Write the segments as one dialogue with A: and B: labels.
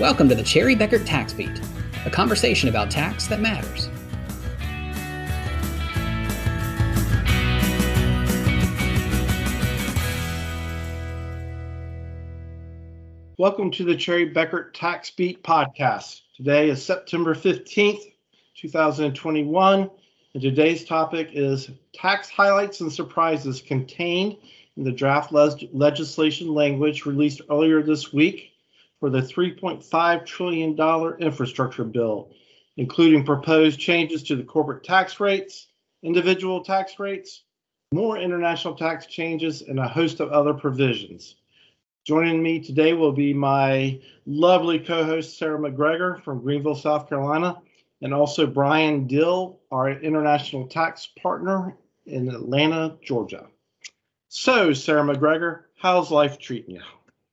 A: Welcome to the Cherry Bekaert Tax Beat, a conversation about tax that matters.
B: Welcome to the Cherry Bekaert Tax Beat podcast. Today is September 15th, 2021, and today's topic is tax highlights and surprises contained in the draft legislation language released earlier this week for the $3.5 trillion infrastructure bill, including proposed changes to the corporate tax rates, individual tax rates, more international tax changes, and a host of other provisions. Joining me today will be my lovely co host, Sarah McGregor from Greenville, South Carolina, and also Brian Dill, our international tax partner in Atlanta, Georgia. So, Sarah McGregor, how's life treating you?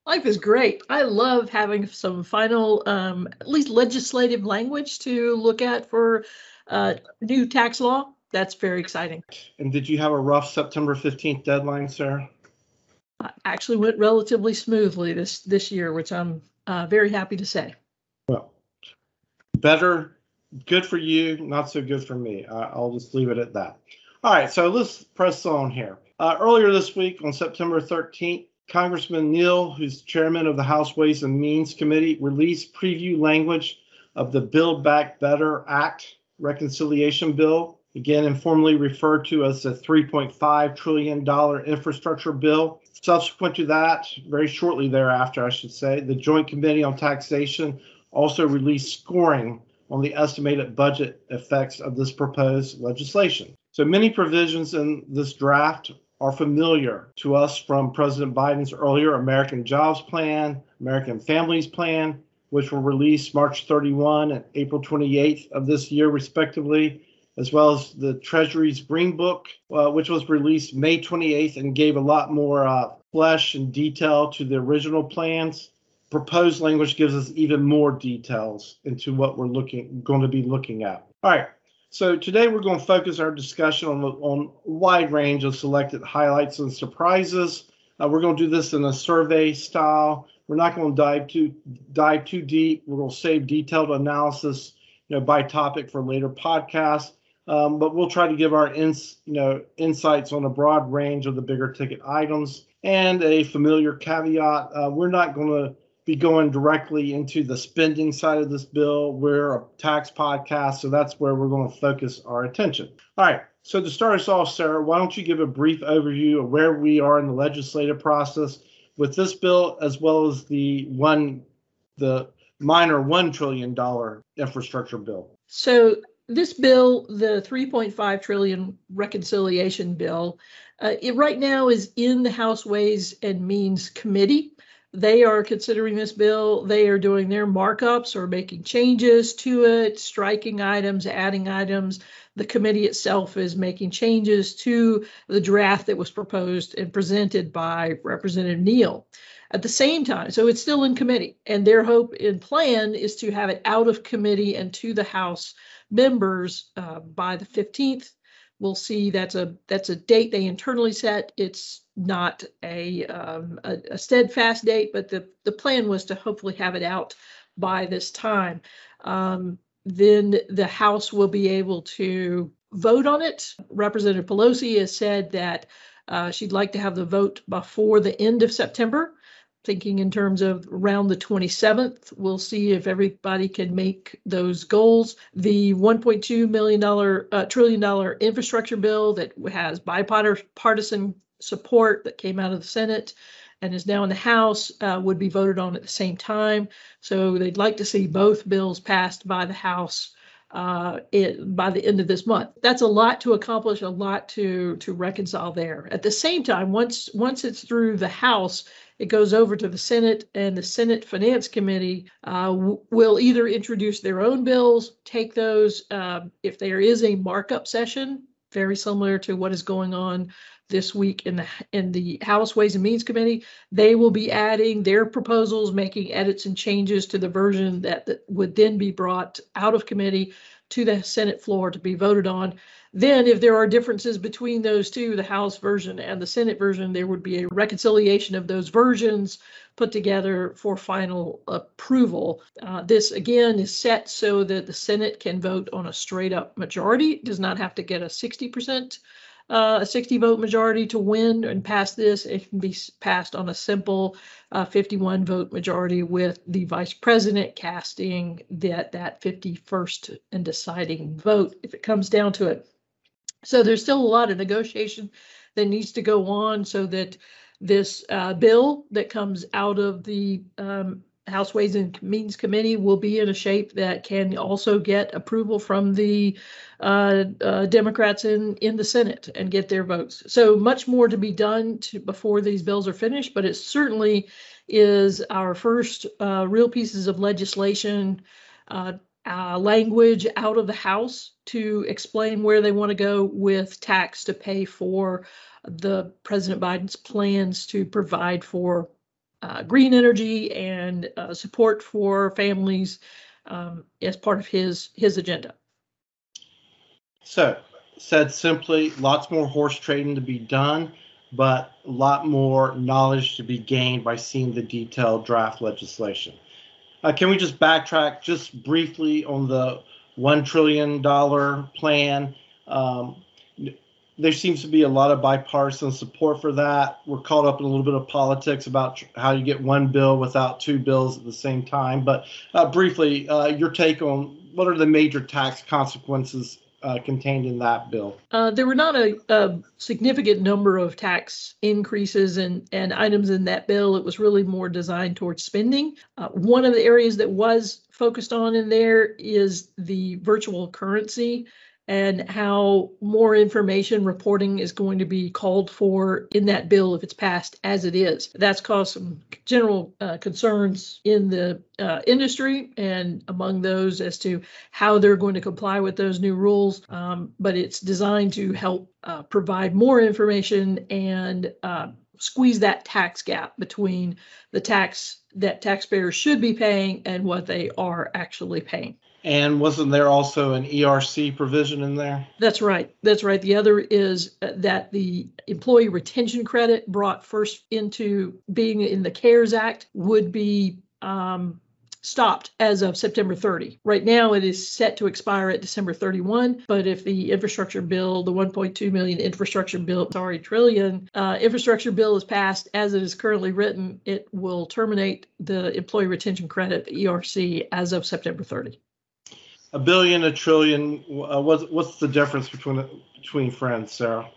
C: Life is great. I love having some final, um, at least legislative language to look at for uh, new tax law. That's very exciting.
B: And did you have a rough September 15th deadline, Sarah?
C: Uh, actually went relatively smoothly this this year, which I'm uh, very happy to say.
B: Well, better, good for you, not so good for me. I'll just leave it at that. All right, so let's press on here. Uh, earlier this week, on September 13th, Congressman Neal, who's chairman of the House Ways and Means Committee, released preview language of the Build Back Better Act reconciliation bill, again informally referred to as the $3.5 trillion infrastructure bill. Subsequent to that, very shortly thereafter, I should say, the Joint Committee on Taxation also released scoring on the estimated budget effects of this proposed legislation. So many provisions in this draft are familiar to us from President Biden's earlier American Jobs Plan, American Families Plan, which were released March 31 and April 28th of this year, respectively, as well as the Treasury's Green Book, uh, which was released May 28th and gave a lot more uh, flesh and detail to the original plans. Proposed language gives us even more details into what we're looking going to be looking at. All right, so today we're going to focus our discussion on, on a wide range of selected highlights and surprises. Uh, we're going to do this in a survey style. We're not going to dive too dive too deep. We're going to save detailed analysis, you know, by topic for later podcasts. Um, but we'll try to give our ins, you know, insights on a broad range of the bigger ticket items. And a familiar caveat: uh, we're not going to be going directly into the spending side of this bill. We're a tax podcast, so that's where we're going to focus our attention. All right. So to start us off, Sarah, why don't you give a brief overview of where we are in the legislative process with this bill, as well as the one, the minor one trillion dollar infrastructure bill.
C: So this bill, the 3.5 trillion reconciliation bill, uh, it right now is in the House Ways and Means Committee they are considering this bill. They are doing their markups or making changes to it, striking items, adding items. The committee itself is making changes to the draft that was proposed and presented by Representative Neal. At the same time, so it's still in committee, and their hope and plan is to have it out of committee and to the House members uh, by the 15th we'll see that's a that's a date they internally set. It's not a, um, a, a steadfast date, but the the plan was to hopefully have it out by this time. Um, then the House will be able to vote on it. Representative Pelosi has said that uh, she'd like to have the vote before the end of September thinking in terms of around the 27th. We'll see if everybody can make those goals. The 1.2 million dollar uh, trillion dollar infrastructure bill that has bipartisan support that came out of the Senate and is now in the House uh, would be voted on at the same time. So they'd like to see both bills passed by the House uh, it, by the end of this month. That's a lot to accomplish, a lot to to reconcile there. At the same time, once once it's through the House, it goes over to the Senate, and the Senate Finance Committee uh, w- will either introduce their own bills, take those uh, if there is a markup session, very similar to what is going on this week in the in the House Ways and Means Committee. They will be adding their proposals, making edits and changes to the version that, that would then be brought out of committee to the Senate floor to be voted on. Then, if there are differences between those two, the House version and the Senate version, there would be a reconciliation of those versions put together for final approval. Uh, this again is set so that the Senate can vote on a straight up majority, does not have to get a 60% uh, a 60 vote majority to win and pass this. It can be passed on a simple uh, 51 vote majority with the vice president casting that that 51st and deciding vote if it comes down to it. So there's still a lot of negotiation that needs to go on so that this uh, bill that comes out of the um, House Ways and Means Committee will be in a shape that can also get approval from the uh, uh, Democrats in in the Senate and get their votes. So much more to be done to, before these bills are finished, but it certainly is our first uh, real pieces of legislation. Uh, uh, language out of the House to explain where they want to go with tax to pay for the President Biden's plans to provide for uh, green energy and uh, support for families um, as part of his his agenda.
B: So, said simply, lots more horse trading to be done, but a lot more knowledge to be gained by seeing the detailed draft legislation. Uh, can we just backtrack just briefly on the one trillion dollar plan? Um, there seems to be a lot of bipartisan support for that. We're caught up in a little bit of politics about how you get one bill without two bills at the same time. But uh, briefly, uh, your take on what are the major tax consequences uh, contained in that bill?
C: Uh, there were not a, a, significant number of tax increases and, and items in that bill. It was really more designed towards spending. Uh, one of the areas that was focused on in there is the virtual currency and how more information reporting is going to be called for in that bill if it's passed as it is. That's caused some general uh, concerns in the uh, industry and among those as to how they're going to comply with those new rules. Um, but it's designed to help uh, provide more information and uh, squeeze that tax gap between the tax that taxpayers should be paying and what they are actually paying.
B: And wasn't there also an ERC provision in there?
C: That's right. That's right. The other is uh, that the employee retention credit brought first into being in the CARES Act would be um, stopped as of September 30. Right now, it is set to expire at December 31. But if the infrastructure bill, the 1.2 million infrastructure bill, sorry, trillion uh, infrastructure bill is passed as it is currently written, it will terminate the employee retention credit, the ERC, as of September 30
B: a billion, a trillion. Uh, what's what's the difference between between friends, Sarah?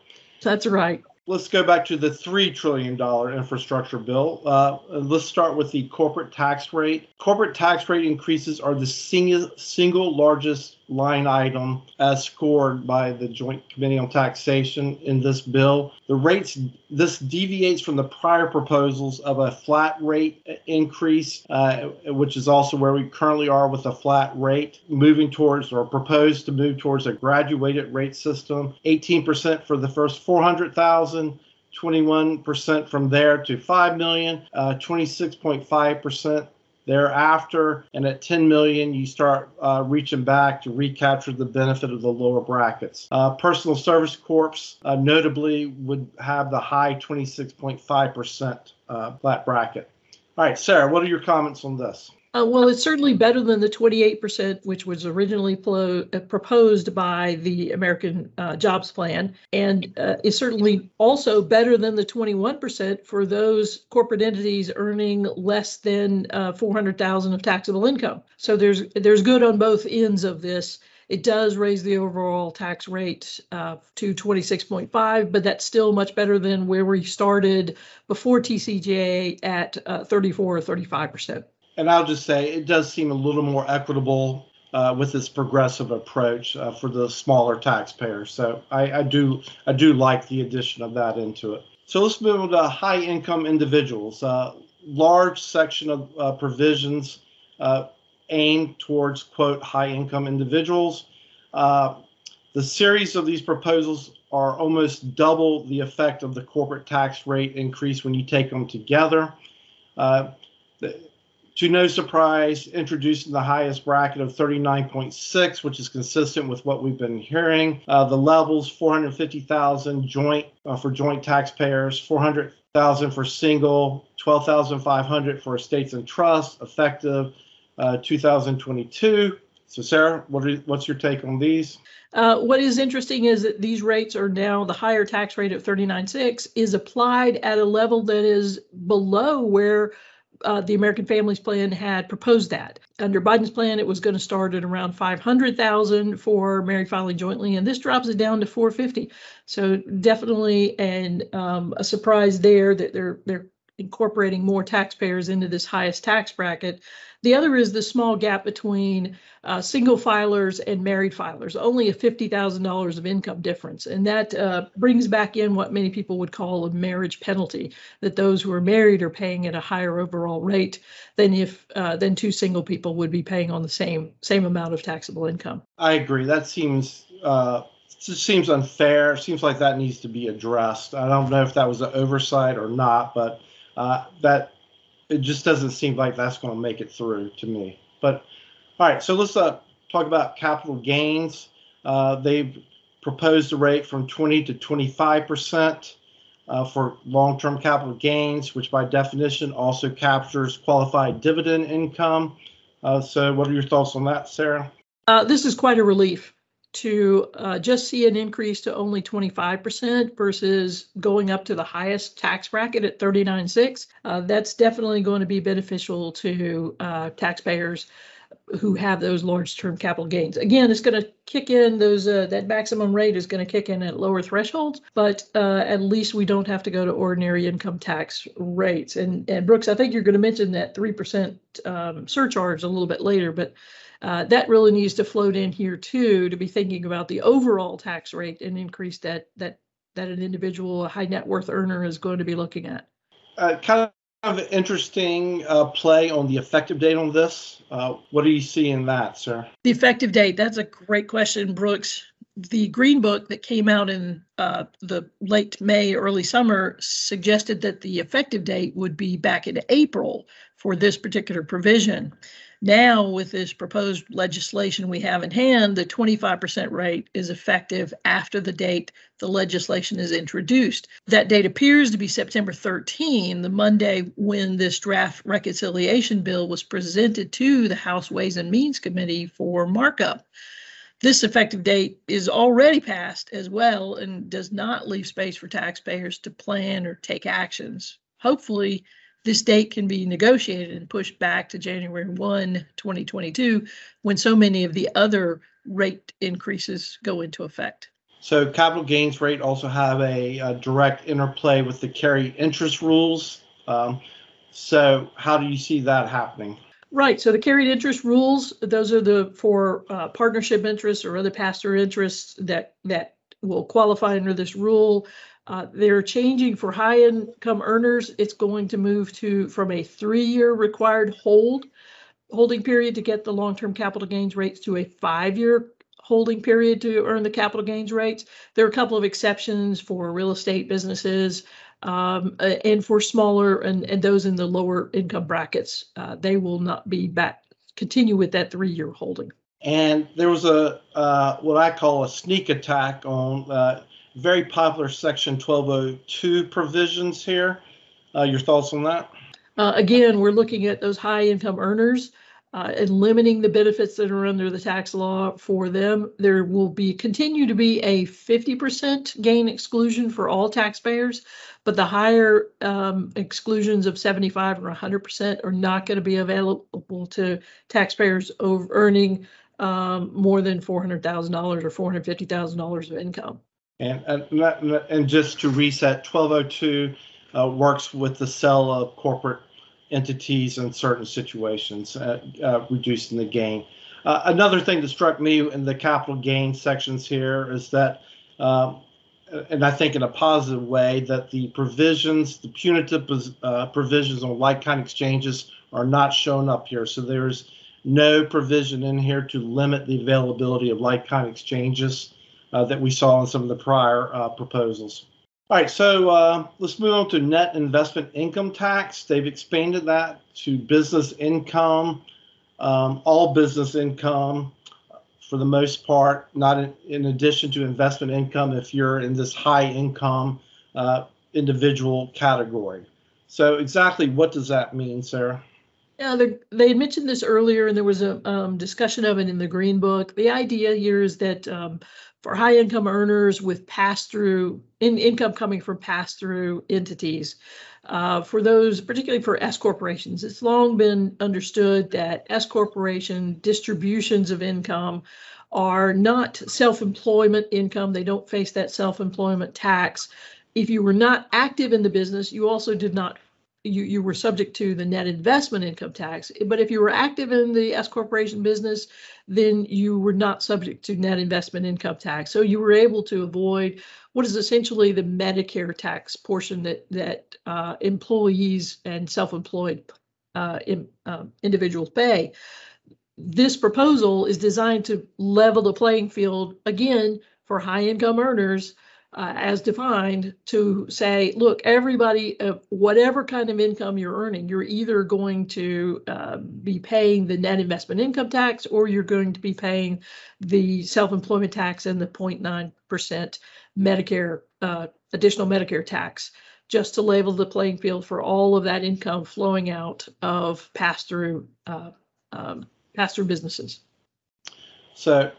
C: That's right
B: let's go back to the $3 trillion infrastructure bill. Uh, let's start with the corporate tax rate. Corporate tax rate increases are the single, single largest line item as scored by the Joint Committee on Taxation in this bill. The rates, this deviates from the prior proposals of a flat rate increase, uh, which is also where we currently are with a flat rate, moving towards or proposed to move towards a graduated rate system, 18% for the first 400,000 21% from there to 5 million, uh, 26.5% thereafter, and at 10 million, you start uh, reaching back to recapture the benefit of the lower brackets. Uh, personal Service Corps uh, notably would have the high 26.5% uh, flat bracket. All right, Sarah, what are your comments on this?
C: Uh, well, it's certainly better than the 28%, which was originally uh, proposed by the American uh, Jobs Plan, and uh, is certainly also better than the 21% for those corporate entities earning less than uh, 400,000 of taxable income. So there's there's good on both ends of this. It does raise the overall tax rate uh, to 26.5, but that's still much better than where we started before TCJA at 34 or 35 percent
B: and I'll just say it does seem a little more equitable uh, with this progressive approach uh, for the smaller taxpayers. So I, I, do I do like the addition of that into it. So let's move to high income individuals. Uh, large section of uh, provisions uh, aimed towards quote high income individuals. Uh, the series of these proposals are almost double the effect of the corporate tax rate increase when you take them together. The, to no surprise, introducing the highest bracket of 39.6, which is consistent with what we've been hearing. Uh, the levels 450,000 joint uh, for joint taxpayers, 400,000 for single, 12,500 for estates and trusts, effective uh, 2022. So, Sarah, what are, what's your take on these?
C: Uh, what is interesting is that these rates are now the higher tax rate of 39.6 is applied at a level that is below where uh, the American Families Plan had proposed that. Under Biden's plan, it was going to start at around 500,000 for married filing jointly, and this drops it down to 450. So definitely and um, a surprise there that they're they're incorporating more taxpayers into this highest tax bracket. The other is the small gap between uh, single filers and married filers, only a $50,000 of income difference. And that uh, brings back in what many people would call a marriage penalty, that those who are married are paying at a higher overall rate than if uh, than two single people would be paying on the same same amount of taxable income.
B: I agree. That seems uh, just seems unfair. Seems like that needs to be addressed. I don't know if that was an oversight or not, but uh, that it just doesn't seem like that's going to make it through to me. But all right, so let's uh, talk about capital gains. Uh, they've proposed a rate from 20 to 25 percent uh, for long-term capital gains, which by definition also captures qualified dividend income. Uh, so, what are your thoughts on that, Sarah?
C: Uh, this is quite a relief to uh, just see an increase to only 25% versus going up to the highest tax bracket at 39.6. Uh, that's definitely going to be beneficial to uh, taxpayers who have those large term capital gains. Again, it's going to kick in those uh, that maximum rate is going to kick in at lower thresholds, but uh, at least we don't have to go to ordinary income tax rates. And and Brooks, I think you're going to mention that three percent um, surcharge a little bit later, but uh, that really needs to float in here too to be thinking about the overall tax rate and increase that that that an individual a high net worth earner is going to be looking at.
B: Uh, kind of an interesting uh, play on the effective date on this. Uh, what do you see in that, sir?
C: The effective date. That's a great question, Brooks. The Green Book that came out in uh, the late May, early summer suggested that the effective date would be back in April for this particular provision. Now, with this proposed legislation we have in hand, the 25% rate is effective after the date the legislation is introduced. That date appears to be September 13, the Monday when this draft reconciliation bill was presented to the House Ways and Means Committee for markup. This effective date is already passed as well and does not leave space for taxpayers to plan or take actions. Hopefully, this date can be negotiated and pushed back to January 1, 2022, when so many of the other rate increases go into effect.
B: So capital gains rate also have a, a direct interplay with the carry interest rules. Um, so how do you see that happening?
C: Right. So the carried interest rules, those are the for uh, partnership interests or other pass-through interests that that will qualify under this rule. Uh, they're changing for high income earners. It's going to move to from a three year required hold holding period to get the long term capital gains rates to a five year holding period to earn the capital gains rates. There are a couple of exceptions for real estate businesses um, and for smaller and, and those in the lower income brackets. Uh, they will not be back, continue with that three year holding.
B: And there was a uh, what I call a sneak attack on uh, very popular Section 1202 provisions here. Uh, your thoughts on that?
C: Uh, again, we're looking at those high income earners uh, and limiting the benefits that are under the tax law for them. There will be continue to be a 50% gain exclusion for all taxpayers, but the higher um, exclusions of 75 or 100% are not going to be available to taxpayers over earning um, more than $400,000 or $450,000 of income.
B: And, and, and just to reset, 1202 uh, works with the sale of corporate entities in certain situations, uh, uh, reducing the gain. Uh, another thing that struck me in the capital gain sections here is that, um, and I think in a positive way, that the provisions, the punitive uh, provisions on like kind exchanges are not shown up here. So there's no provision in here to limit the availability of like kind exchanges uh, that we saw in some of the prior uh, proposals. All right, so uh, let's move on to net investment income tax. They've expanded that to business income, um, all business income for the most part, not in, in, addition to investment income if you're in this high income uh, individual category. So, exactly what does that mean, Sarah?
C: Yeah, the, they had mentioned this earlier, and there was a um, discussion of it in the Green Book. The idea here is that um, for high income earners with pass through in, income coming from pass through entities, uh, for those, particularly for S corporations, it's long been understood that S corporation distributions of income are not self employment income. They don't face that self employment tax. If you were not active in the business, you also did not you, you were subject to the net investment income tax. But if you were active in the S corporation business, then you were not subject to net investment income tax. So you were able to avoid what is essentially the Medicare tax portion that that uh, employees and self-employed uh, in, uh, individuals pay. This proposal is designed to level the playing field again for high income earners uh, as defined to say, look, everybody, uh, whatever kind of income you're earning, you're either going to uh, be paying the net investment income tax or you're going to be paying the self employment tax and the 0.9% Medicare, uh, additional Medicare tax, just to level the playing field for all of that income flowing out of pass through uh, um, pass through businesses.
B: So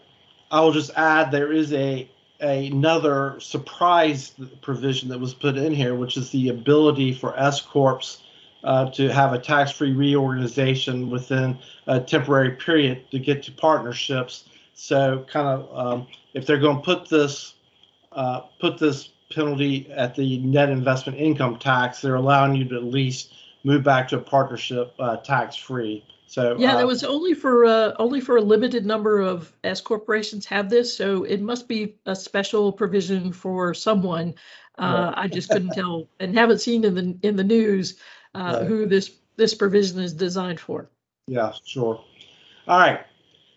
B: I will just add there is a another surprise provision that was put in here, which is the ability for S corps uh, to have a tax-free reorganization within a temporary period to get to partnerships. So, kind of, um, if they're going to put this uh, put this penalty at the net investment income tax, they're allowing you to at least move back to a partnership uh, tax-free. So
C: yeah,
B: uh,
C: that was only for uh, only for a limited number of S corporations have this, so it must be a special provision for someone. Uh, I just couldn't tell and haven't seen in the in the news uh, who this this provision is designed for.
B: Yeah, sure. All right.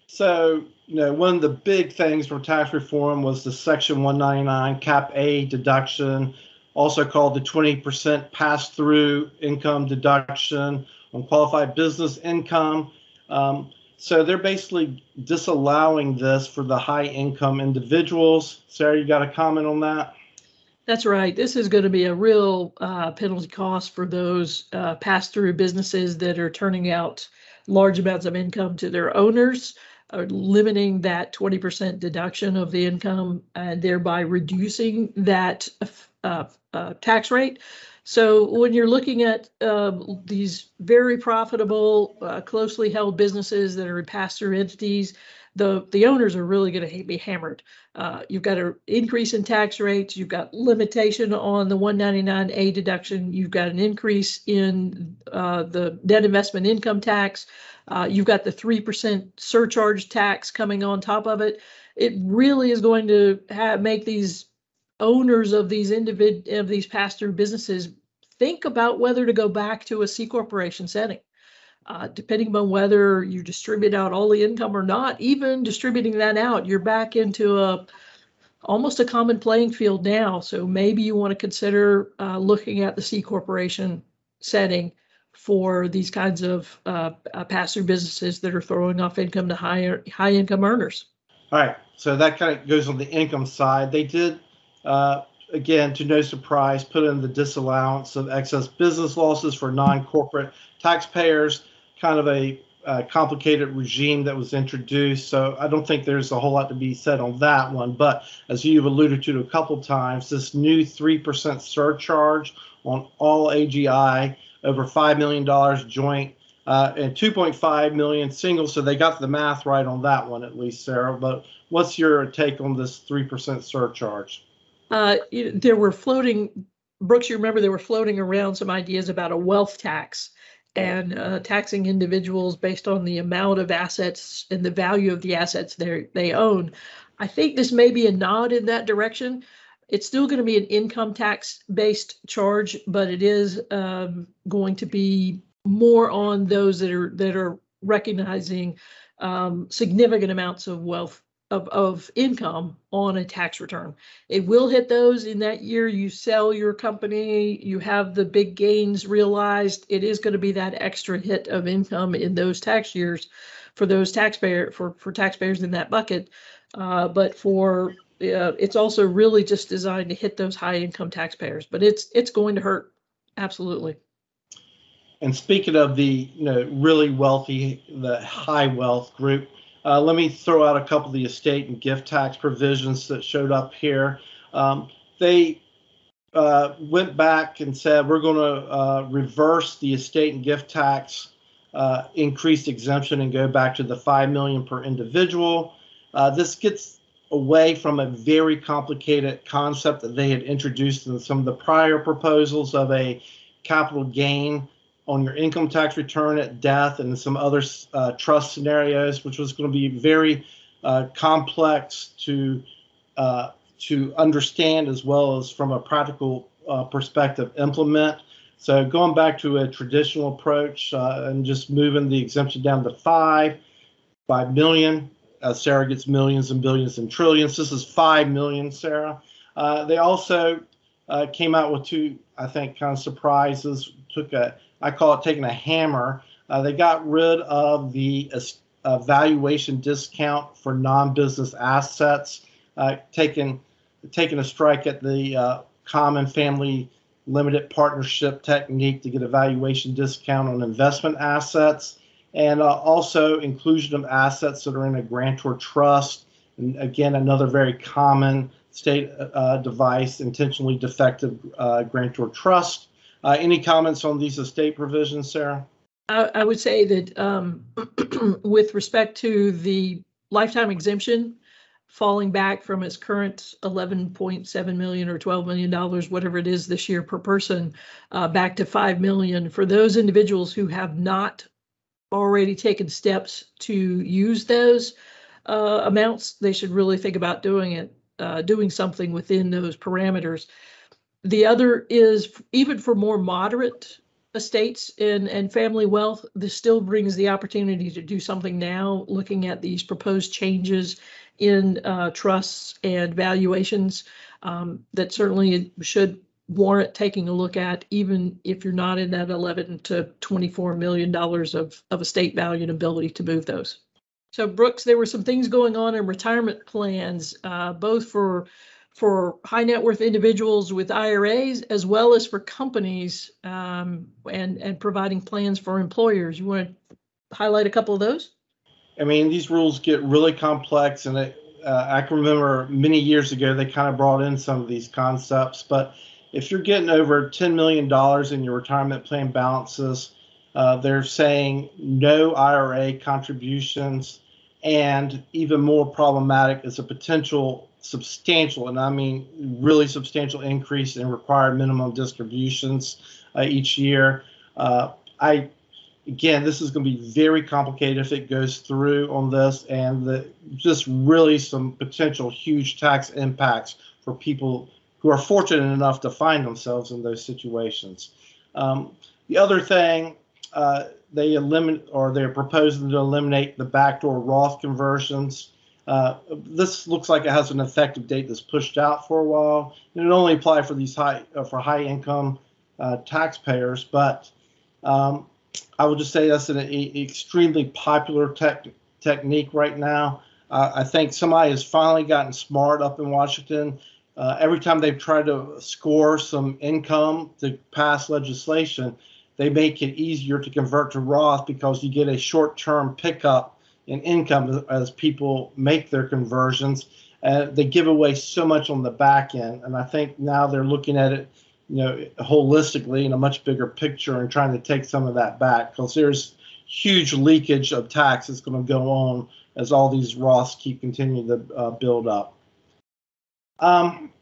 B: So you know, one of the big things from tax reform was the Section 199 Cap A deduction, also called the 20% pass-through income deduction on qualified business income. Um, so they're basically disallowing this for the high income individuals. Sarah, you got a comment on that?
C: That's right. This is going to be a real uh, penalty cost for those uh, pass through businesses that are turning out large amounts of income to their owners, or limiting that 20% deduction of the income and thereby reducing that uh, uh tax rate. So when you're looking at uh, these very profitable, uh, closely held businesses that are pass-through entities, the the owners are really going to be hammered. Uh, you've got an increase in tax rates. You've got limitation on the 199A deduction. You've got an increase in uh, the net investment income tax. Uh, you've got the three percent surcharge tax coming on top of it. It really is going to make these owners of these individ of these pass-through businesses think about whether to go back to a C corporation setting. Uh, depending on whether you distribute out all the income or not, even distributing that out, you're back into a almost a common playing field now. So maybe you want to consider uh, looking at the C corporation setting for these kinds of uh, uh pass-through businesses that are throwing off income to higher high income earners.
B: All right, so that kind of goes on the income side. They did uh, again, to no surprise, put in the disallowance of excess business losses for non corporate taxpayers, kind of a uh, complicated regime that was introduced. So I don't think there's a whole lot to be said on that one. But as you've alluded to a couple times, this new 3% surcharge on all AGI over $5 million joint uh, and 2.5 million single. So they got the math right on that one, at least, Sarah. But what's your take on this 3% surcharge?
C: Uh, there were floating, Brooks, you remember there were floating around some ideas about a wealth tax and uh, taxing individuals based on the amount of assets and the value of the assets they they own. I think this may be a nod in that direction. It's still going to be an income tax based charge, but it is um, going to be more on those that are that are recognizing um, significant amounts of wealth of, of income on a tax return. It will hit those in that year you sell your company, you have the big gains realized. It is going to be that extra hit of income in those tax years for those taxpayer for for taxpayers in that bucket. Uh, but for uh, it's also really just designed to hit those high income taxpayers. But it's it's going to hurt absolutely.
B: And speaking of the you know really wealthy, the high wealth group, uh, let me throw out a couple of the estate and gift tax provisions that showed up here. Um, they uh, went back and said we're going to uh, reverse the estate and gift tax uh, increased exemption and go back to the five million per individual. Uh, this gets away from a very complicated concept that they had introduced in some of the prior proposals of a capital gain on your income tax return at death and some other uh, trust scenarios, which was going to be very uh, complex to uh, to understand as well as from a practical uh, perspective implement. So going back to a traditional approach uh, and just moving the exemption down to five, five million. Uh, Sarah gets millions and billions and trillions. This is five million, Sarah. they also came out with two, I think, kind of surprises. Took a I call it taking a hammer. Uh, they got rid of the uh, valuation discount for non-business assets, uh, taking taking a strike at the uh, common family limited partnership technique to get a valuation discount on investment assets, and uh, also inclusion of assets that are in a grantor trust. And again, another very common estate device, intentionally defective grantor trust. Uh, any comments on these estate provisions, Sarah?
C: I, I would say that um, with respect to the lifetime exemption, falling back from its current 11.7 million or 12 million dollars, whatever it is this year per person, uh, back to 5 million for those individuals who have not already taken steps to use those uh, amounts, they should really think about doing it, uh, doing something within those parameters. The other is even for more moderate estates and, and family wealth, this still brings the opportunity to do something now, looking at these proposed changes in uh, trusts and valuations um, that certainly should warrant taking a look at, even if you're not in that 11 to 24 million dollars of, of estate value and ability to move those. So Brooks, there were some things going on in retirement plans, uh, both for for high net worth individuals with IRAs as well as for companies um, and and providing plans for employers. You want to highlight a couple of those?
B: I mean, these rules get really complex, and it, uh, I can remember many years ago they kind of brought in some of these concepts. But if you're getting over $10 million in your retirement plan balances, uh, they're saying no IRA contributions, and even more problematic is a potential substantial, and I mean really substantial increase in required minimum distributions uh, each year. Uh, I again, this is going to be very complicated if it goes through on this, and the, just really some potential huge tax impacts for people who are fortunate enough to find themselves in those situations. Um, the other thing, uh, they eliminate or they're proposing to eliminate the backdoor Roth conversions. Uh, this looks like it has an effective date that's pushed out for a while. And it only apply for these high uh, for high income uh, taxpayers, but um, I would just say that's an extremely popular tech, technique right now. Uh, I think somebody has finally gotten smart up in Washington. Uh, every time they've tried to score some income to pass legislation, they make it easier to convert to Roth because you get a short-term pickup in income as people make their conversions. Uh, they give away so much on the back end, and I think now they're looking at it, you know, holistically in a much bigger picture and trying to take some of that back because there's huge leakage of tax that's going to go on as all these Roths keep continuing to uh, build up. Um,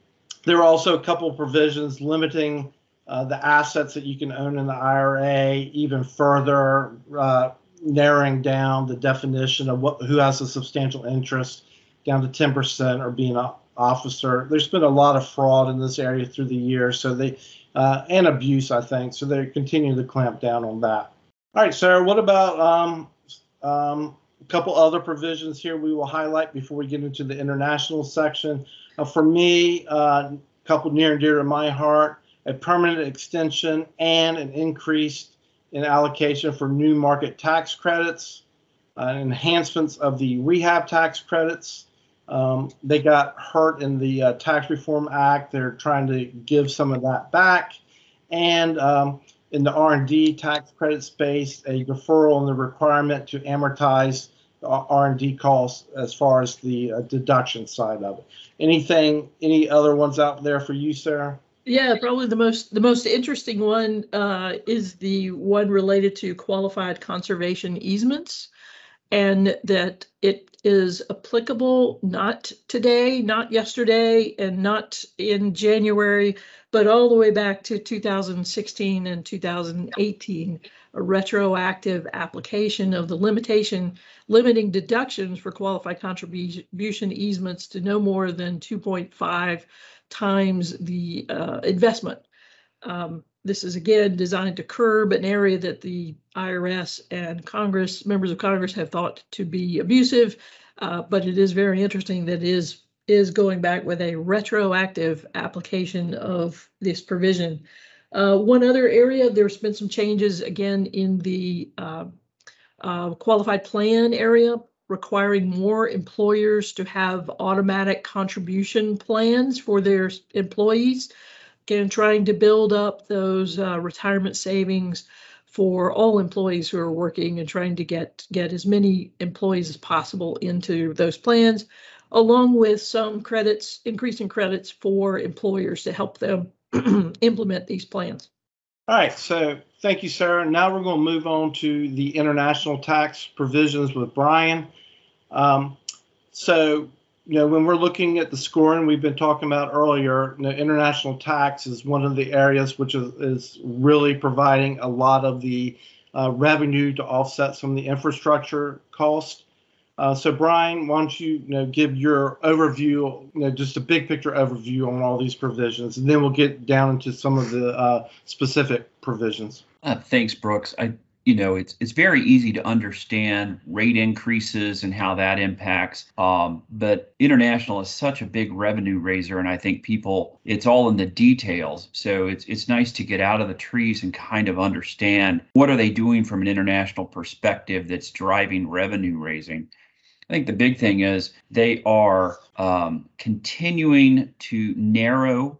B: there are also a couple provisions limiting uh, the assets that you can own in the IRA even further, uh, narrowing down the definition of what who has a substantial interest down to 10% or being an officer. There's been a lot of fraud in this area through the years, so they uh, and abuse, I think. So they continue to clamp down on that. All right, Sarah. What about um, um, a couple other provisions here we will highlight before we get into the international section. Uh, for me, uh, a couple near and dear to my heart, a permanent extension and an increase in allocation for new market tax credits, uh, enhancements of the rehab tax credits. Um, they got hurt in the uh, Tax Reform Act. They're trying to give some of that back, and um, in the R&D tax credit space, a deferral in the requirement to amortize R&D costs as far as the uh, deduction side of it. Anything, any other ones out there for you, Sarah?
C: Yeah, probably the most the most interesting one uh, is the one related to qualified conservation easements, and that it is applicable not today, not yesterday, and not in January, but all the way back to 2016 and 2018, a retroactive application of the limitation limiting deductions for qualified conservation easements to no more than 2.5 times the uh, investment. Um, this is again designed to curb an area that the IRS and Congress, members of Congress have thought to be abusive, uh, but it is very interesting that it is is going back with a retroactive application of this provision. Uh, one other area, there's been some changes again in the uh, uh, qualified plan area requiring more employers to have automatic contribution plans for their employees. Again, trying to build up those uh, retirement savings for all employees who are working and trying to get get as many employees as possible into those plans, along with some credits, increasing credits for employers to help them implement these plans.
B: All right, so thank you, Sarah. Now we're going to move on to the international tax provisions with Brian. Um, so, you know, when we're looking at the scoring we've been talking about earlier, you know, international tax is one of the areas which is, is really providing a lot of the uh, revenue to offset some of the infrastructure cost. Uh, so, Brian, why don't you, you know, give your overview, you know, just a big picture overview on all these provisions, and then we'll get down into some of the uh, specific provisions.
D: Uh, thanks, Brooks. I you know, it's it's very easy to understand rate increases and how that impacts. Um, but international is such a big revenue raiser, and I think people it's all in the details. So it's it's nice to get out of the trees and kind of understand what are they doing from an international perspective that's driving revenue raising. I think the big thing is they are um, continuing to narrow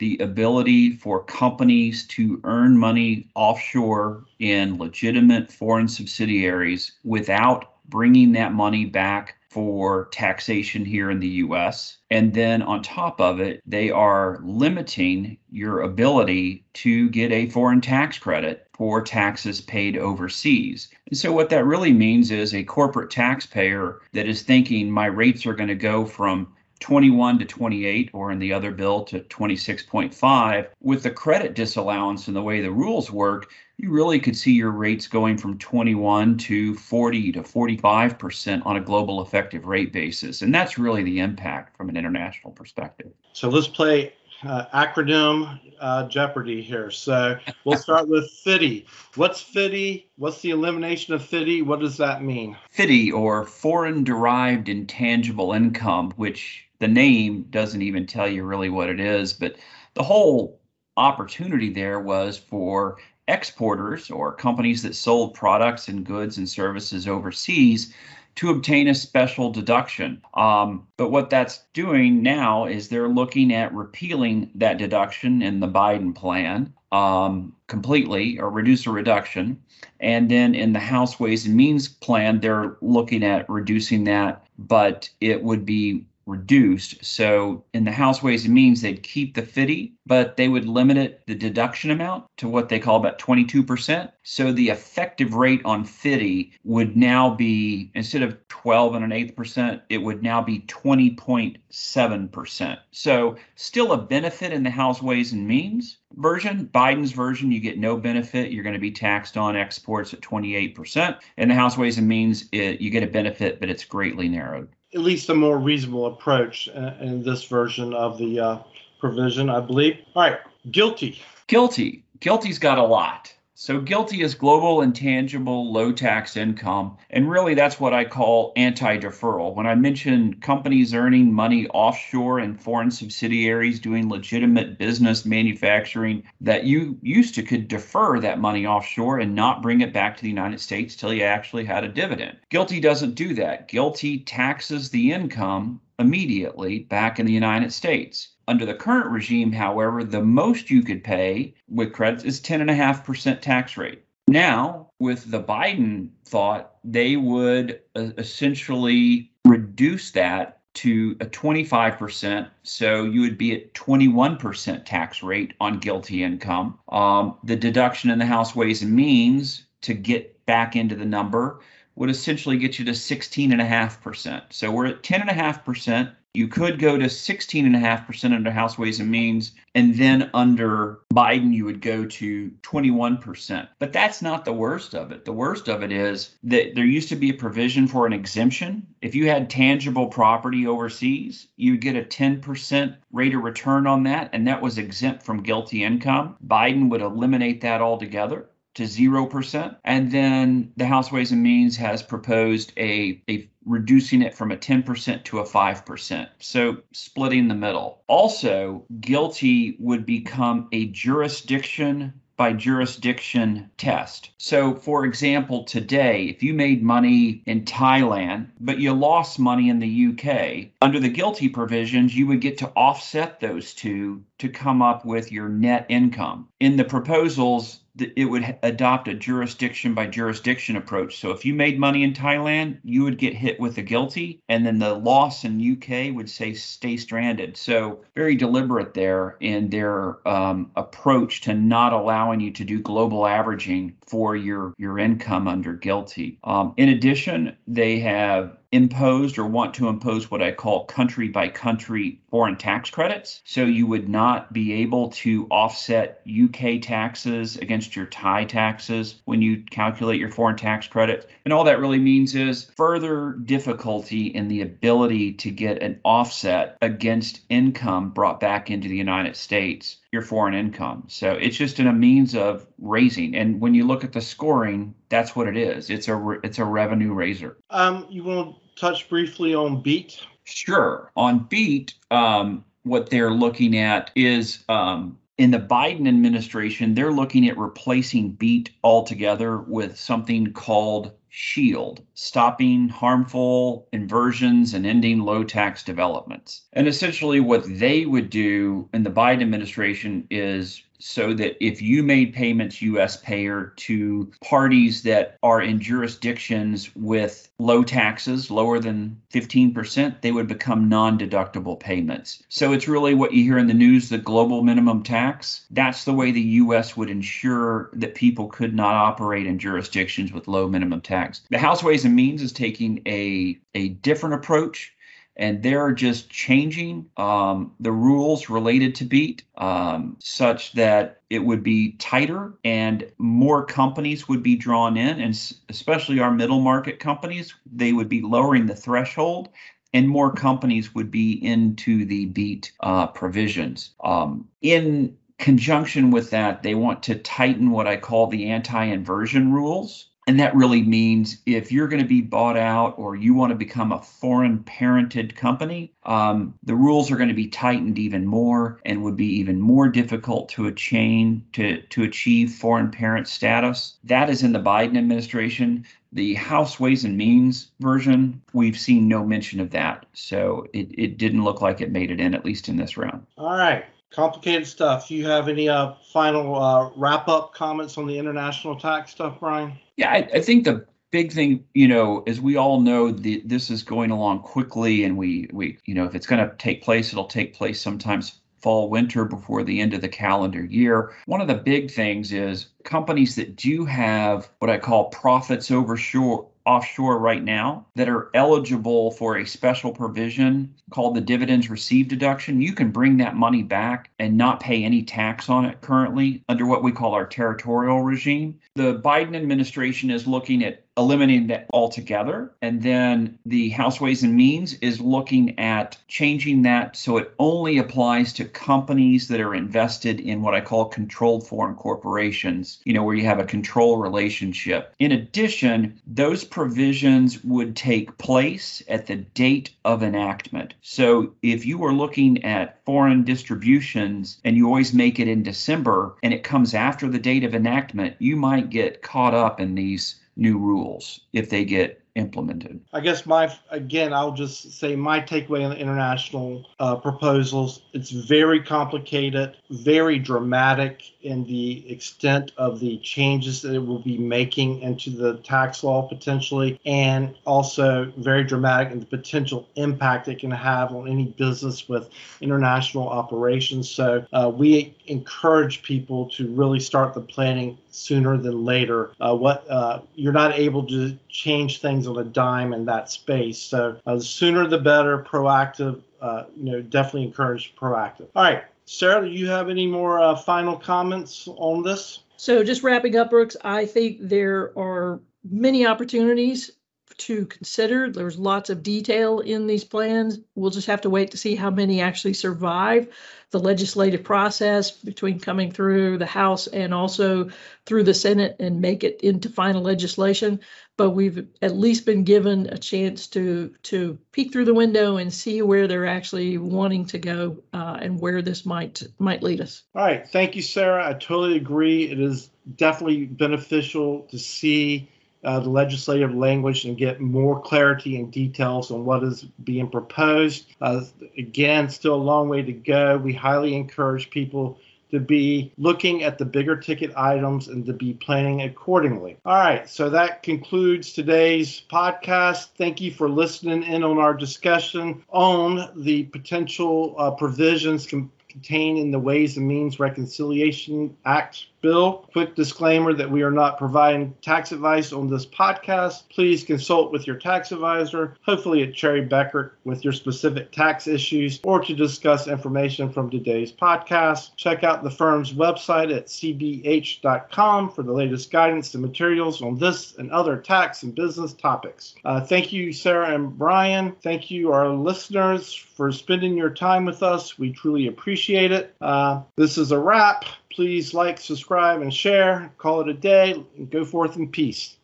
D: the ability for companies to earn money offshore in legitimate foreign subsidiaries without bringing that money back for taxation here in the US. And then on top of it, they are limiting your ability to get a foreign tax credit for taxes paid overseas. And so, what that really means is a corporate taxpayer that is thinking my rates are going to go from 21 to 28, or in the other bill to 26.5, with the credit disallowance and the way the rules work, you really could see your rates going from 21 to 40 to 45% on a global effective rate basis. And that's really the impact from an international perspective.
B: So let's play uh, acronym uh, Jeopardy here. So we'll start with FDII. What's FDII? What's the elimination of FDII? What does that mean?
D: FDII, or Foreign Derived Intangible Income, which the name doesn't even tell you really what it is, but the whole opportunity there was for exporters or companies that sold products and goods and services overseas to obtain a special deduction. Um, but what that's doing now is they're looking at repealing that deduction in the Biden plan um, completely or reduce a reduction. And then in the House Ways and Means plan, they're looking at reducing that, but it would be reduced. So in the House Ways and Means, they'd keep the FDII, but they would limit it, the deduction amount to what they call about 22%. So the effective rate on FDII would now be, instead of 12 and an eighth percent, it would now be 20.7%. So still a benefit in the House Ways and Means version. Biden's version, you get no benefit. You're going to be taxed on exports at 28%. In the House Ways and Means, it, you get a benefit, but it's greatly narrowed
B: at least a more reasonable approach in, in this version of the uh, provision, I believe. All right, GILTI.
D: GILTI. GILTI's got a lot. So GILTI is global intangible low tax income. And really, that's what I call anti deferral. When I mention companies earning money offshore and foreign subsidiaries doing legitimate business manufacturing, that you used to could defer that money offshore and not bring it back to the United States till you actually had a dividend. GILTI doesn't do that. GILTI taxes the income immediately back in the United States. Under the current regime, however, the most you could pay with credits is 10.5% tax rate. Now, with the Biden thought, they would uh, essentially reduce that to a 25%. So you would be at 21% tax rate on GILTI income. Um, the deduction in the House Ways and Means to get back into the number would essentially get you to 16.5%. So we're at 10.5%. You could go to 16.5% under House Ways and Means, and then under Biden, you would go to 21%. But that's not the worst of it. The worst of it is that there used to be a provision for an exemption. If you had tangible property overseas, you would get a 10% rate of return on that, and that was exempt from GILTI income. Biden would eliminate that altogether to 0%. And then the House Ways and Means has proposed a, a reducing it from a 10% to a 5%. So splitting the middle. Also, GILTI would become a jurisdiction by jurisdiction test. So, for example, today, if you made money in Thailand, but you lost money in the UK, under the GILTI provisions, you would get to offset those two to come up with your net income. In the proposals, it would adopt a jurisdiction by jurisdiction approach. So if you made money in Thailand, you would get hit with the GILTI, and then the loss in UK would say stay stranded. So very deliberate there in their um, approach to not allowing you to do global averaging for your your income under GILTI. Um, in addition, they have imposed or want to impose what I call country by country foreign tax credits. So you would not be able to offset UK taxes against your Thai taxes when you calculate your foreign tax credit. And all that really means is further difficulty in the ability to get an offset against income brought back into the United States your foreign income. So it's just in a means of raising. And when you look at the scoring, that's what it is. It's a re- it's a revenue raiser.
B: Um, you want to touch briefly on BEAT?
D: Sure. On BEAT, um, what they're looking at is um, in the Biden administration, they're looking at replacing BEAT altogether with something called SHIELD, stopping harmful inversions and ending low tax developments. And essentially, what they would do in the Biden administration is so that if you made payments US payer to parties that are in jurisdictions with low taxes, lower than 15%, they would become non-deductible payments. So it's really what you hear in the news, the global minimum tax. That's the way the US would ensure that people could not operate in jurisdictions with low minimum tax. The House Ways and Means is taking a, a different approach and they're just changing um, the rules related to BEAT um, such that it would be tighter and more companies would be drawn in, and especially our middle market companies, they would be lowering the threshold. And more companies would be into the BEAT uh, provisions. Um, in conjunction with that, they want to tighten what I call the anti inversion rules. And that really means if you're going to be bought out or you want to become a foreign parented company, um, the rules are going to be tightened even more and would be even more difficult to attain to, to achieve foreign parent status. That is in the Biden administration. The House Ways and Means version, we've seen no mention of that. So it, it didn't look like it made it in, at least in this round.
B: All right complicated stuff. Do You have any uh, final uh, wrap up comments on the international tax stuff, Brian?
D: Yeah, I, I think the big thing, you know, as we all know, the, this is going along quickly, and we we you know if it's going to take place, it'll take place sometimes fall winter before the end of the calendar year. One of the big things is companies that do have what I call profits over shore offshore right now that are eligible for a special provision called the dividends received deduction. You can bring that money back and not pay any tax on it currently under what we call our territorial regime. The Biden administration is looking at eliminating that altogether. And then the House Ways and Means is looking at changing that so it only applies to companies that are invested in what I call controlled foreign corporations, you know, where you have a control relationship. In addition, those provisions would take place at the date of enactment. So if you were looking at foreign distributions and you always make it in December and it comes after the date of enactment, you might get caught up in these new rules if they get implemented.
B: I guess my again, I'll just say my takeaway on the international uh, proposals. It's very complicated, very dramatic in the extent of the changes that it will be making into the tax law potentially, and also very dramatic in the potential impact it can have on any business with international operations. So uh, we encourage people to really start the planning sooner than later. Uh, what uh, you're not able to change things on a dime in that space. So uh, the sooner the better. Proactive, uh, you know, definitely encourage proactive. All right, Sarah, do you have any more uh, final comments on this?
C: So just wrapping up, Brooks, I think there are many opportunities to consider. There's lots of detail in these plans. We'll just have to wait to see how many actually survive the legislative process between coming through the House and also through the Senate and make it into final legislation. But we've at least been given a chance to to peek through the window and see where they're actually wanting to go uh, and where this might might lead us.
B: All right, thank you, Sarah. I totally agree. It is definitely beneficial to see uh, the legislative language and get more clarity and details on what is being proposed. Uh, again, still a long way to go. We highly encourage people to be looking at the bigger ticket items and to be planning accordingly. All right, so that concludes today's podcast. Thank you for listening in on our discussion on the potential uh, provisions com- contained in the Ways and Means Reconciliation Act bill. Quick disclaimer that we are not providing tax advice on this podcast. Please consult with your tax advisor, hopefully at Cherry Bekaert, with your specific tax issues or to discuss information from today's podcast. Check out the firm's website at cbh.com for the latest guidance and materials on this and other tax and business topics. Uh, thank you, Sarah and Brian. Thank you, our listeners, for spending your time with us. We truly appreciate it. Uh, this is a wrap. Please like, subscribe, and share. Call it a day. And go forth in peace.